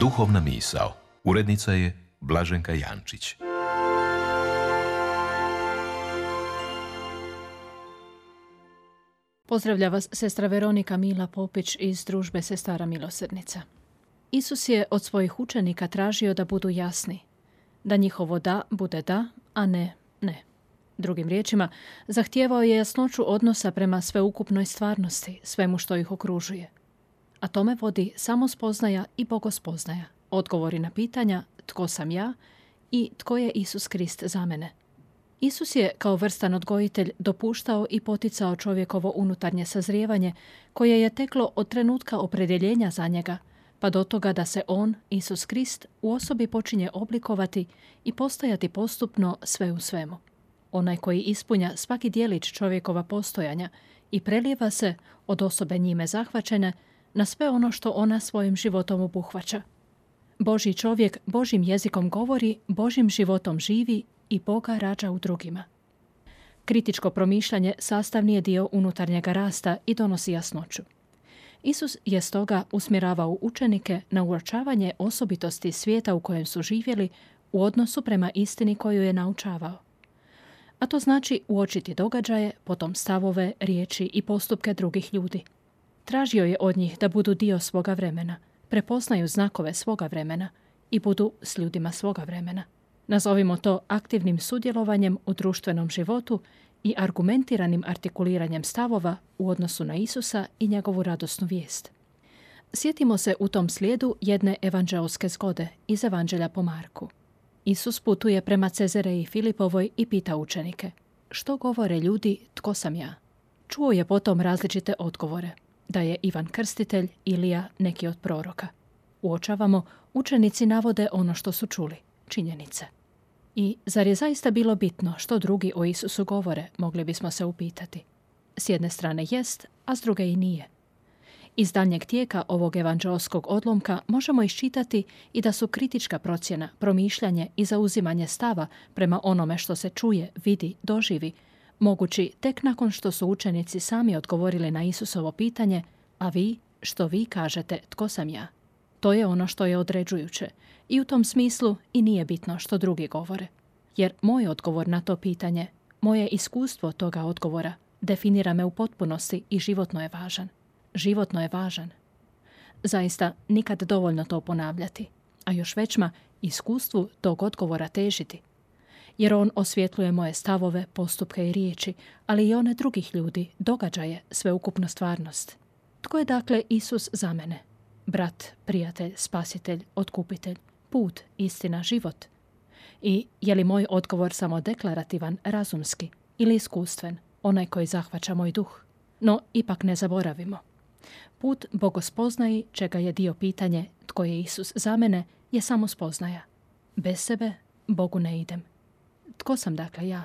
Duhovna misao. Urednica je Blaženka Jančić. Pozdravlja vas sestra Veronika Mila Popić iz družbe Sestara Milosrdnica. Isus je od svojih učenika tražio da budu jasni, da njihovo da bude da, a ne ne. Drugim riječima, zahtijevao je jasnoću odnosa prema sveukupnoj stvarnosti, svemu što ih okružuje. A tome vodi samo spoznaja i bogospoznaja, odgovori na pitanja tko sam ja i tko je Isus Krist za mene. Isus je kao vrstan odgojitelj dopuštao i poticao čovjekovo unutarnje sazrijevanje koje je teklo od trenutka opredjeljenja za njega, pa do toga da se on, Isus Krist, u osobi počinje oblikovati i postojati postupno sve u svemu. Onaj koji ispunja svaki dijelić čovjekova postojanja i prelijeva se od osobe njime zahvaćene na sve ono što ona svojim životom obuhvaća. Boži čovjek Božim jezikom govori, Božim životom živi i Boga rađa u drugima. Kritičko promišljanje sastavni je dio unutarnjega rasta i donosi jasnoću. Isus je stoga usmjeravao učenike na uočavanje osobitosti svijeta u kojem su živjeli u odnosu prema istini koju je naučavao. A to znači uočiti događaje, potom stavove, riječi i postupke drugih ljudi. Tražio je od njih da budu dio svoga vremena, prepoznaju znakove svoga vremena i budu s ljudima svoga vremena. Nazovimo to aktivnim sudjelovanjem u društvenom životu i argumentiranim artikuliranjem stavova u odnosu na Isusa i njegovu radosnu vijest. Sjetimo se u tom slijedu jedne evanđeoske zgode iz Evanđelja po Marku. Isus putuje prema Cezare i Filipovoj i pita učenike, što govore ljudi, tko sam ja? Čuo je potom različite odgovore, da je Ivan Krstitelj, Ilija, neki od proroka. Uočavamo, učenici navode ono što su čuli, činjenice. I zar je zaista bilo bitno što drugi o Isusu govore, mogli bismo se upitati. S jedne strane jest, a s druge i nije. Iz daljnjeg tijeka ovog evanđelskog odlomka možemo iščitati i da su kritička procjena, promišljanje i zauzimanje stava prema onome što se čuje, vidi, doživi, mogući tek nakon što su učenici sami odgovorili na Isusovo pitanje, a vi, što vi kažete, tko sam ja? To je ono što je određujuće i u tom smislu i nije bitno što drugi govore. Jer moj odgovor na to pitanje, moje iskustvo toga odgovora definira me u potpunosti i životno je važan. Životno je važan. Zaista nikad dovoljno to ponavljati, a još većma iskustvu tog odgovora težiti. Jer on osvjetluje moje stavove, postupke i riječi, ali i one drugih ljudi, događaje, sveukupnu stvarnost. Tko je dakle Isus za mene? brat, prijatelj, spasitelj, otkupitelj, put, istina, život? I je li moj odgovor samo deklarativan, razumski ili iskustven, onaj koji zahvaća moj duh? No, ipak ne zaboravimo. Put bogospoznaji, čega je dio pitanje tko je Isus za mene, je samo spoznaja. Bez sebe Bogu ne idem. Tko sam dakle ja?